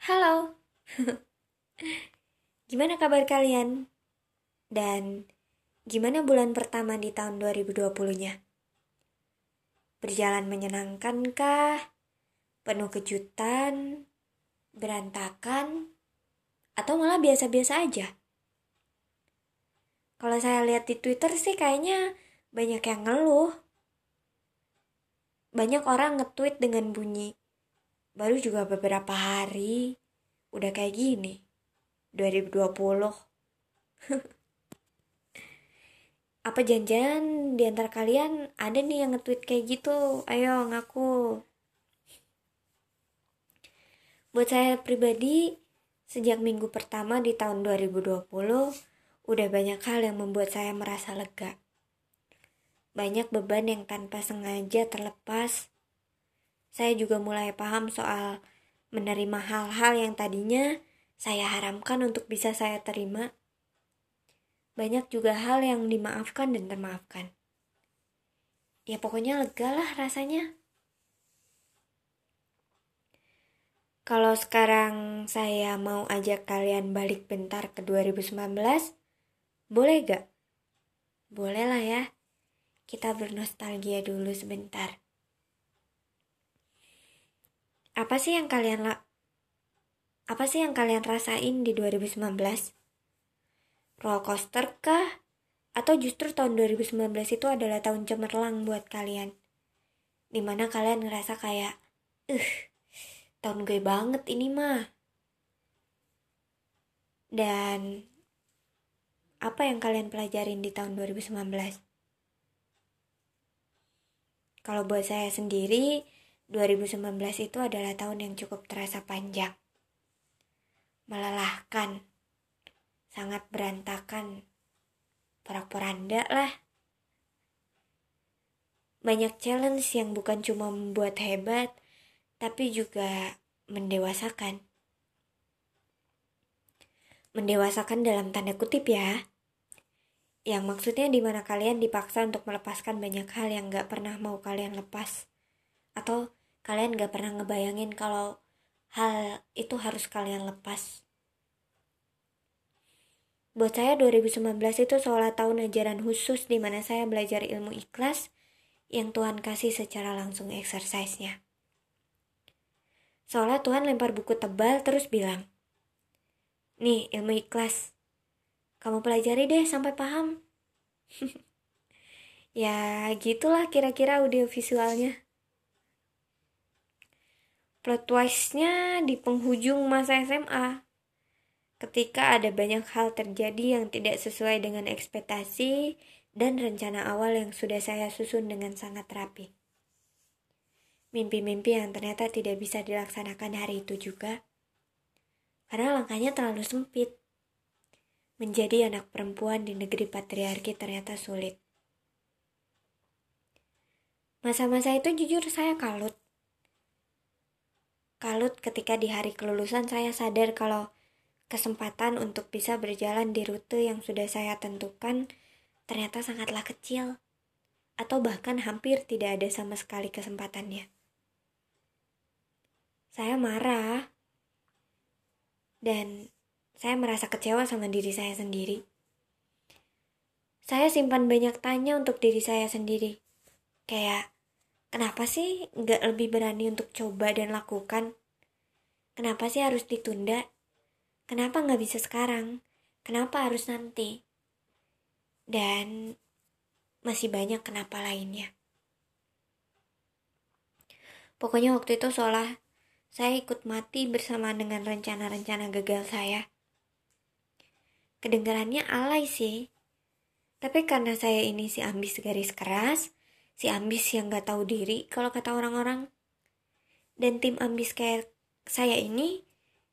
Halo. gimana kabar kalian? Dan gimana bulan pertama di tahun 2020-nya? Berjalan menyenangkankah? Penuh kejutan? Berantakan? Atau malah biasa-biasa aja? Kalau saya lihat di Twitter sih kayaknya banyak yang ngeluh. Banyak orang nge-tweet dengan bunyi baru juga beberapa hari udah kayak gini 2020 apa janjian di antara kalian ada nih yang nge-tweet kayak gitu? Ayo ngaku. Buat saya pribadi sejak minggu pertama di tahun 2020 udah banyak hal yang membuat saya merasa lega. Banyak beban yang tanpa sengaja terlepas saya juga mulai paham soal menerima hal-hal yang tadinya saya haramkan untuk bisa saya terima. Banyak juga hal yang dimaafkan dan termaafkan. Ya pokoknya lega lah rasanya. Kalau sekarang saya mau ajak kalian balik bentar ke 2019, boleh gak? Boleh lah ya. Kita bernostalgia dulu sebentar apa sih yang kalian la apa sih yang kalian rasain di 2019? Roller coaster kah? Atau justru tahun 2019 itu adalah tahun cemerlang buat kalian? Di mana kalian ngerasa kayak, uh, tahun gue banget ini mah. Dan apa yang kalian pelajarin di tahun 2019? Kalau buat saya sendiri, 2019 itu adalah tahun yang cukup terasa panjang. Melelahkan, sangat berantakan, porak-poranda lah. Banyak challenge yang bukan cuma membuat hebat, tapi juga mendewasakan. Mendewasakan dalam tanda kutip ya. Yang maksudnya di mana kalian dipaksa untuk melepaskan banyak hal yang gak pernah mau kalian lepas. Atau kalian gak pernah ngebayangin kalau hal itu harus kalian lepas. Buat saya 2019 itu seolah tahun ajaran khusus di mana saya belajar ilmu ikhlas yang Tuhan kasih secara langsung exercise-nya. Seolah Tuhan lempar buku tebal terus bilang, Nih ilmu ikhlas, kamu pelajari deh sampai paham. ya gitulah kira-kira audio visualnya plot twistnya di penghujung masa SMA. Ketika ada banyak hal terjadi yang tidak sesuai dengan ekspektasi dan rencana awal yang sudah saya susun dengan sangat rapi. Mimpi-mimpi yang ternyata tidak bisa dilaksanakan hari itu juga. Karena langkahnya terlalu sempit. Menjadi anak perempuan di negeri patriarki ternyata sulit. Masa-masa itu jujur saya kalut Kalut ketika di hari kelulusan saya sadar kalau kesempatan untuk bisa berjalan di rute yang sudah saya tentukan ternyata sangatlah kecil atau bahkan hampir tidak ada sama sekali kesempatannya. Saya marah dan saya merasa kecewa sama diri saya sendiri. Saya simpan banyak tanya untuk diri saya sendiri. Kayak, Kenapa sih nggak lebih berani untuk coba dan lakukan? Kenapa sih harus ditunda? Kenapa nggak bisa sekarang? Kenapa harus nanti? Dan masih banyak kenapa lainnya. Pokoknya waktu itu seolah saya ikut mati bersama dengan rencana-rencana gagal saya. Kedengarannya alay sih. Tapi karena saya ini si ambis garis keras, si ambis yang gak tahu diri kalau kata orang-orang. Dan tim ambis kayak saya ini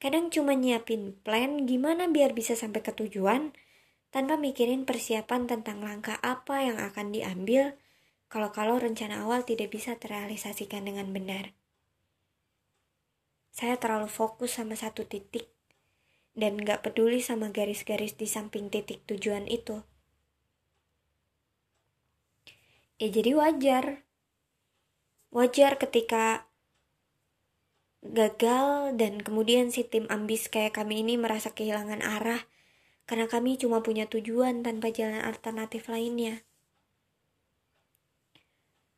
kadang cuma nyiapin plan gimana biar bisa sampai ke tujuan tanpa mikirin persiapan tentang langkah apa yang akan diambil kalau-kalau rencana awal tidak bisa terrealisasikan dengan benar. Saya terlalu fokus sama satu titik dan gak peduli sama garis-garis di samping titik tujuan itu. Ya jadi wajar. Wajar ketika gagal dan kemudian si tim ambis kayak kami ini merasa kehilangan arah karena kami cuma punya tujuan tanpa jalan alternatif lainnya.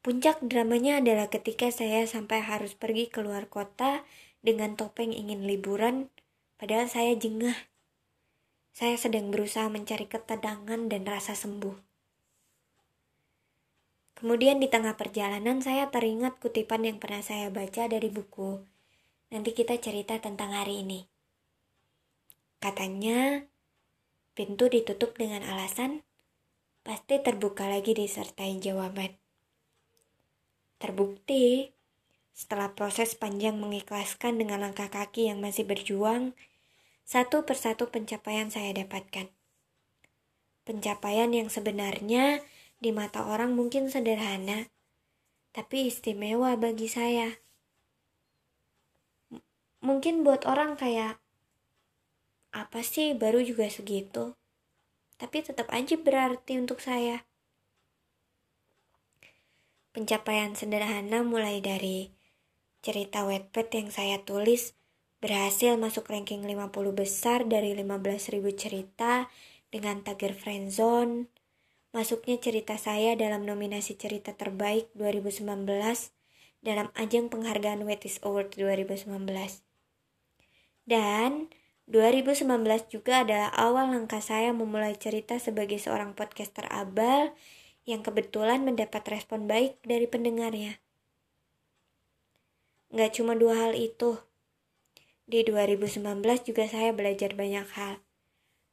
Puncak dramanya adalah ketika saya sampai harus pergi keluar kota dengan topeng ingin liburan, padahal saya jengah. Saya sedang berusaha mencari ketenangan dan rasa sembuh. Kemudian di tengah perjalanan saya teringat kutipan yang pernah saya baca dari buku Nanti kita cerita tentang hari ini. Katanya, pintu ditutup dengan alasan pasti terbuka lagi disertai jawaban. Terbukti, setelah proses panjang mengikhlaskan dengan langkah kaki yang masih berjuang, satu persatu pencapaian saya dapatkan. Pencapaian yang sebenarnya di mata orang mungkin sederhana, tapi istimewa bagi saya. Mungkin buat orang kayak apa sih baru juga segitu? Tapi tetap aja berarti untuk saya. Pencapaian sederhana mulai dari cerita wetpad yang saya tulis berhasil masuk ranking 50 besar dari 15.000 cerita dengan tagar friendzone masuknya cerita saya dalam nominasi cerita terbaik 2019 dalam ajang penghargaan Wetis Award 2019 dan 2019 juga adalah awal langkah saya memulai cerita sebagai seorang podcaster abal yang kebetulan mendapat respon baik dari pendengarnya. Gak cuma dua hal itu. Di 2019 juga saya belajar banyak hal.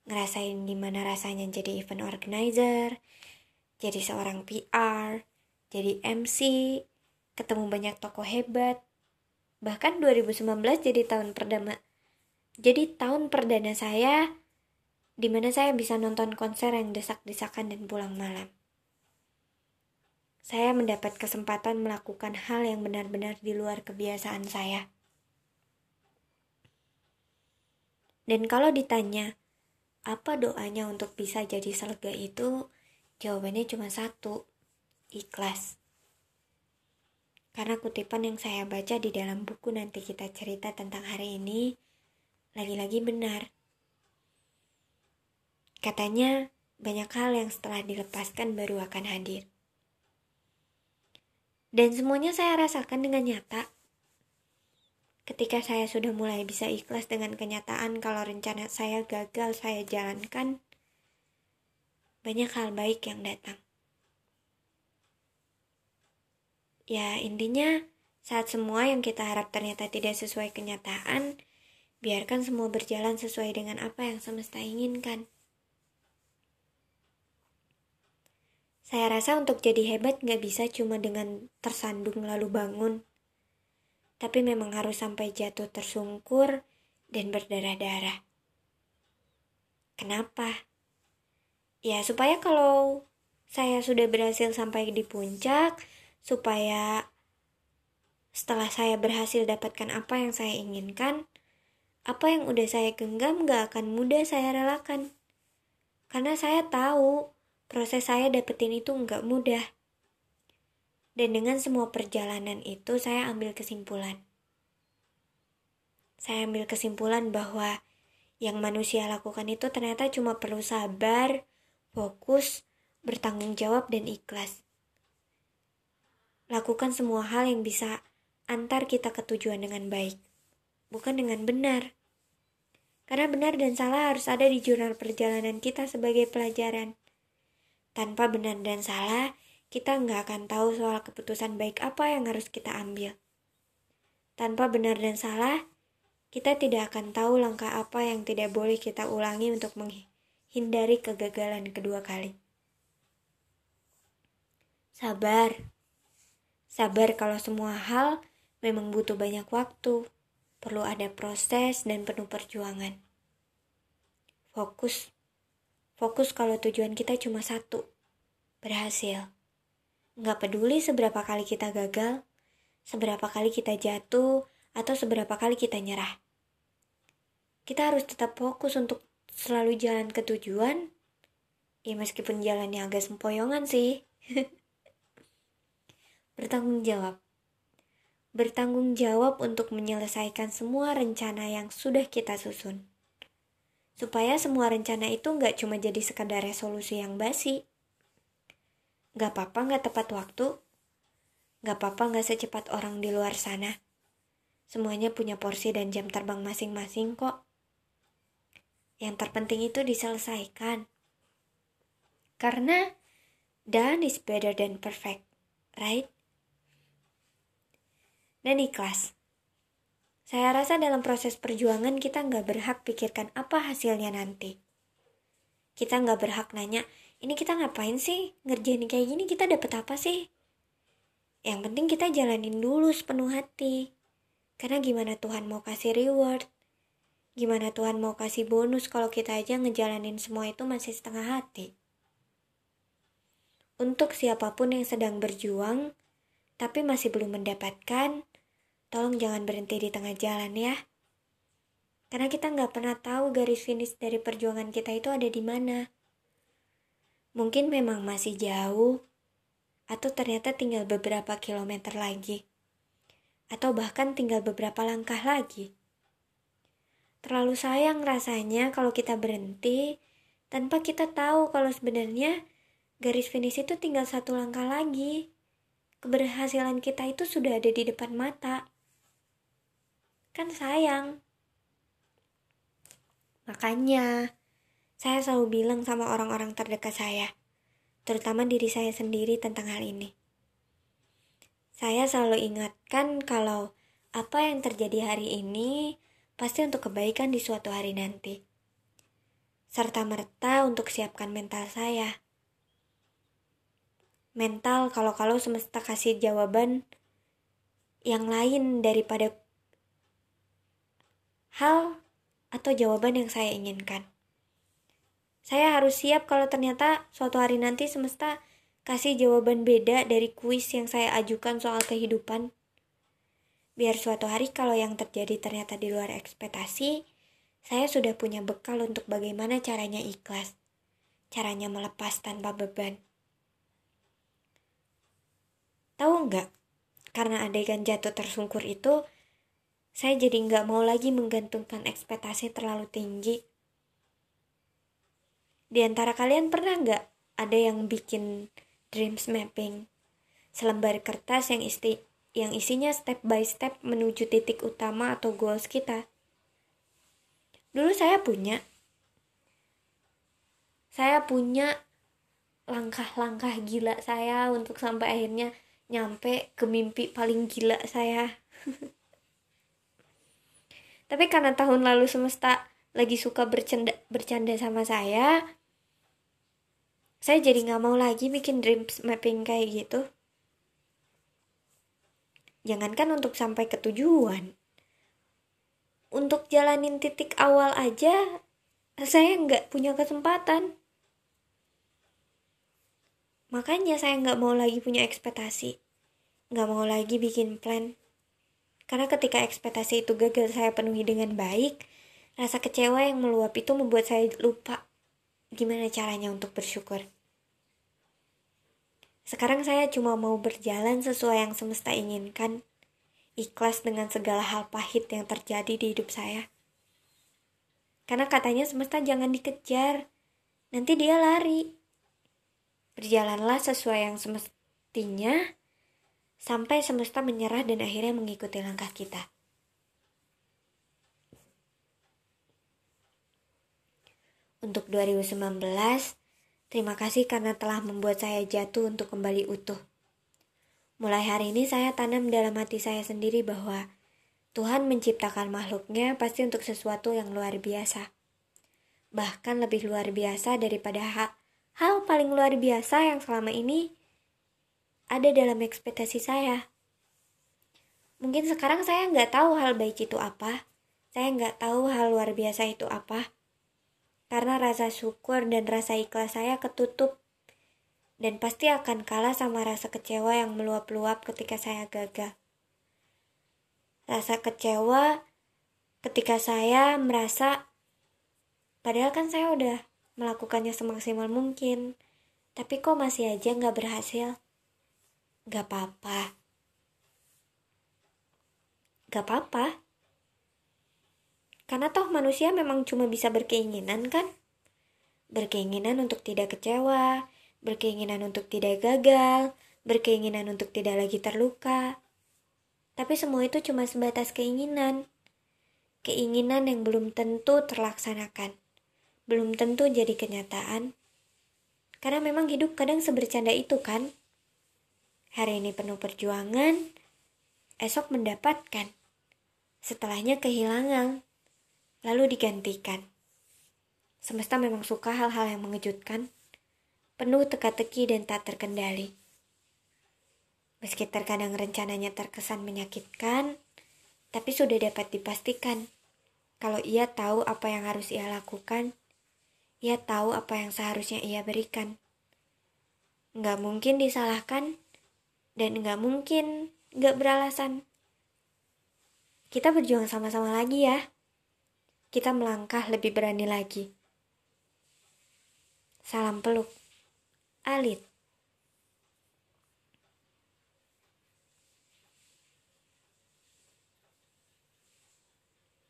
Ngerasain gimana rasanya jadi event organizer, jadi seorang PR, jadi MC, ketemu banyak tokoh hebat. Bahkan 2019 jadi tahun perdana jadi tahun perdana saya di mana saya bisa nonton konser yang desak-desakan dan pulang malam. Saya mendapat kesempatan melakukan hal yang benar-benar di luar kebiasaan saya. Dan kalau ditanya, apa doanya untuk bisa jadi selega itu? Jawabannya cuma satu, ikhlas. Karena kutipan yang saya baca di dalam buku nanti kita cerita tentang hari ini, lagi-lagi benar. Katanya, banyak hal yang setelah dilepaskan baru akan hadir. Dan semuanya saya rasakan dengan nyata. Ketika saya sudah mulai bisa ikhlas dengan kenyataan kalau rencana saya gagal saya jalankan, banyak hal baik yang datang. Ya, intinya saat semua yang kita harap ternyata tidak sesuai kenyataan, Biarkan semua berjalan sesuai dengan apa yang semesta inginkan. Saya rasa untuk jadi hebat nggak bisa cuma dengan tersandung lalu bangun. Tapi memang harus sampai jatuh tersungkur dan berdarah-darah. Kenapa? Ya supaya kalau saya sudah berhasil sampai di puncak, supaya setelah saya berhasil dapatkan apa yang saya inginkan, apa yang udah saya genggam gak akan mudah saya relakan. Karena saya tahu proses saya dapetin itu nggak mudah. Dan dengan semua perjalanan itu saya ambil kesimpulan. Saya ambil kesimpulan bahwa yang manusia lakukan itu ternyata cuma perlu sabar, fokus, bertanggung jawab, dan ikhlas. Lakukan semua hal yang bisa antar kita ke tujuan dengan baik, bukan dengan benar. Karena benar dan salah harus ada di jurnal perjalanan kita sebagai pelajaran. Tanpa benar dan salah, kita nggak akan tahu soal keputusan baik apa yang harus kita ambil. Tanpa benar dan salah, kita tidak akan tahu langkah apa yang tidak boleh kita ulangi untuk menghindari kegagalan kedua kali. Sabar. Sabar kalau semua hal memang butuh banyak waktu perlu ada proses dan penuh perjuangan. Fokus. Fokus kalau tujuan kita cuma satu. Berhasil. Nggak peduli seberapa kali kita gagal, seberapa kali kita jatuh, atau seberapa kali kita nyerah. Kita harus tetap fokus untuk selalu jalan ke tujuan, ya meskipun jalannya agak sempoyongan sih. Bertanggung jawab. bertanggung jawab untuk menyelesaikan semua rencana yang sudah kita susun. Supaya semua rencana itu nggak cuma jadi sekadar resolusi yang basi. Nggak apa-apa nggak tepat waktu, nggak apa-apa nggak secepat orang di luar sana. Semuanya punya porsi dan jam terbang masing-masing kok. Yang terpenting itu diselesaikan. Karena done is better than perfect, right? dan ikhlas. Saya rasa dalam proses perjuangan kita nggak berhak pikirkan apa hasilnya nanti. Kita nggak berhak nanya, ini kita ngapain sih? Ngerjain kayak gini kita dapat apa sih? Yang penting kita jalanin dulu sepenuh hati. Karena gimana Tuhan mau kasih reward? Gimana Tuhan mau kasih bonus kalau kita aja ngejalanin semua itu masih setengah hati? Untuk siapa pun yang sedang berjuang, tapi masih belum mendapatkan, tolong jangan berhenti di tengah jalan ya. Karena kita nggak pernah tahu garis finish dari perjuangan kita itu ada di mana. Mungkin memang masih jauh, atau ternyata tinggal beberapa kilometer lagi, atau bahkan tinggal beberapa langkah lagi. Terlalu sayang rasanya kalau kita berhenti tanpa kita tahu kalau sebenarnya garis finish itu tinggal satu langkah lagi keberhasilan kita itu sudah ada di depan mata. Kan sayang. Makanya, saya selalu bilang sama orang-orang terdekat saya, terutama diri saya sendiri tentang hal ini. Saya selalu ingatkan kalau apa yang terjadi hari ini pasti untuk kebaikan di suatu hari nanti. Serta merta untuk siapkan mental saya mental kalau-kalau semesta kasih jawaban yang lain daripada hal atau jawaban yang saya inginkan. Saya harus siap kalau ternyata suatu hari nanti semesta kasih jawaban beda dari kuis yang saya ajukan soal kehidupan. Biar suatu hari kalau yang terjadi ternyata di luar ekspektasi, saya sudah punya bekal untuk bagaimana caranya ikhlas, caranya melepas tanpa beban. Tahu nggak? Karena adegan jatuh tersungkur itu, saya jadi nggak mau lagi menggantungkan ekspektasi terlalu tinggi. Di antara kalian pernah nggak ada yang bikin dreams mapping? Selembar kertas yang isti yang isinya step by step menuju titik utama atau goals kita. Dulu saya punya. Saya punya langkah-langkah gila saya untuk sampai akhirnya nyampe ke mimpi paling gila saya tapi karena tahun lalu semesta lagi suka bercanda bercanda sama saya saya jadi nggak mau lagi bikin dream mapping kayak gitu jangankan untuk sampai ke tujuan untuk jalanin titik awal aja saya nggak punya kesempatan Makanya saya nggak mau lagi punya ekspektasi. Nggak mau lagi bikin plan. Karena ketika ekspektasi itu gagal saya penuhi dengan baik, rasa kecewa yang meluap itu membuat saya lupa gimana caranya untuk bersyukur. Sekarang saya cuma mau berjalan sesuai yang semesta inginkan, ikhlas dengan segala hal pahit yang terjadi di hidup saya. Karena katanya semesta jangan dikejar, nanti dia lari. Berjalanlah sesuai yang semestinya sampai semesta menyerah dan akhirnya mengikuti langkah kita. Untuk 2019, terima kasih karena telah membuat saya jatuh untuk kembali utuh. Mulai hari ini saya tanam dalam hati saya sendiri bahwa Tuhan menciptakan makhluknya pasti untuk sesuatu yang luar biasa. Bahkan lebih luar biasa daripada hak hal paling luar biasa yang selama ini ada dalam ekspektasi saya. Mungkin sekarang saya nggak tahu hal baik itu apa. Saya nggak tahu hal luar biasa itu apa. Karena rasa syukur dan rasa ikhlas saya ketutup. Dan pasti akan kalah sama rasa kecewa yang meluap-luap ketika saya gagal. Rasa kecewa ketika saya merasa padahal kan saya udah melakukannya semaksimal mungkin, tapi kok masih aja nggak berhasil? Gak apa-apa. gak apa-apa. Karena toh manusia memang cuma bisa berkeinginan kan? Berkeinginan untuk tidak kecewa, berkeinginan untuk tidak gagal, berkeinginan untuk tidak lagi terluka. Tapi semua itu cuma sebatas keinginan. Keinginan yang belum tentu terlaksanakan. Belum tentu jadi kenyataan. Karena memang hidup kadang sebercanda itu kan? Hari ini penuh perjuangan, esok mendapatkan. Setelahnya kehilangan lalu digantikan. Semesta memang suka hal-hal yang mengejutkan, penuh teka-teki dan tak terkendali. Meski terkadang rencananya terkesan menyakitkan, tapi sudah dapat dipastikan kalau ia tahu apa yang harus ia lakukan, ia tahu apa yang seharusnya ia berikan. Nggak mungkin disalahkan, dan nggak mungkin nggak beralasan. Kita berjuang sama-sama lagi ya kita melangkah lebih berani lagi. Salam peluk, Alit.